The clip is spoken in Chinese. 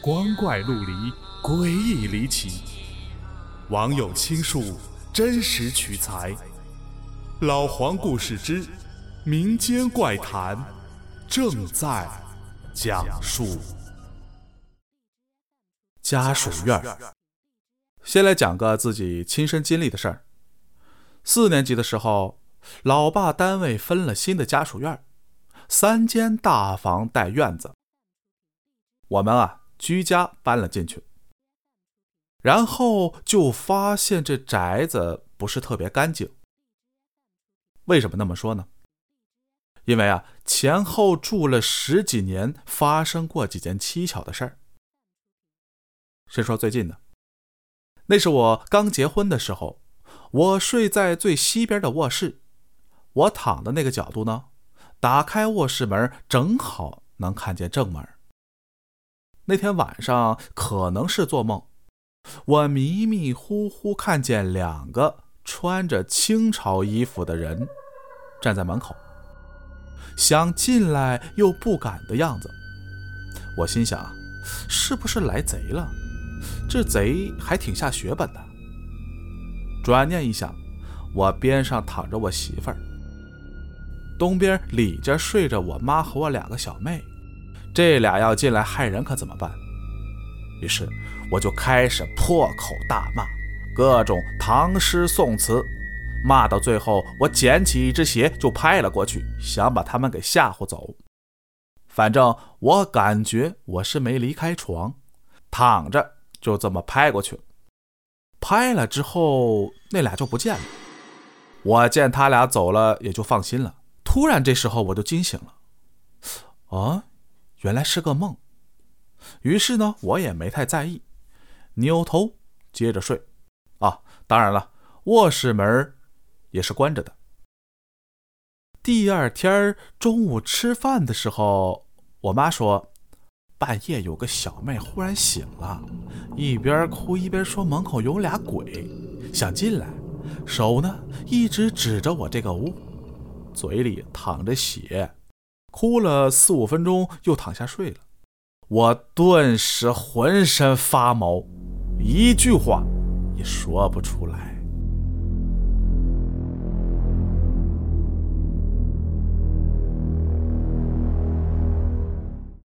光怪陆离，诡异离奇。网友倾述，真实取材。老黄故事之民间怪谈正在讲述。家属院先来讲个自己亲身经历的事儿。四年级的时候，老爸单位分了新的家属院，三间大房带院子。我们啊，居家搬了进去，然后就发现这宅子不是特别干净。为什么那么说呢？因为啊，前后住了十几年，发生过几件蹊跷的事儿。先说最近的，那是我刚结婚的时候。我睡在最西边的卧室，我躺的那个角度呢，打开卧室门正好能看见正门。那天晚上可能是做梦，我迷迷糊糊看见两个穿着清朝衣服的人站在门口，想进来又不敢的样子。我心想，是不是来贼了？这贼还挺下血本的。转念一想，我边上躺着我媳妇儿，东边里间睡着我妈和我两个小妹，这俩要进来害人可怎么办？于是我就开始破口大骂，各种唐诗宋词，骂到最后，我捡起一只鞋就拍了过去，想把他们给吓唬走。反正我感觉我是没离开床，躺着就这么拍过去。拍了之后，那俩就不见了。我见他俩走了，也就放心了。突然，这时候我就惊醒了。啊，原来是个梦。于是呢，我也没太在意，扭头接着睡。啊，当然了，卧室门也是关着的。第二天中午吃饭的时候，我妈说。半夜有个小妹忽然醒了，一边哭一边说门口有俩鬼，想进来，手呢一直指着我这个屋，嘴里淌着血，哭了四五分钟又躺下睡了。我顿时浑身发毛，一句话也说不出来。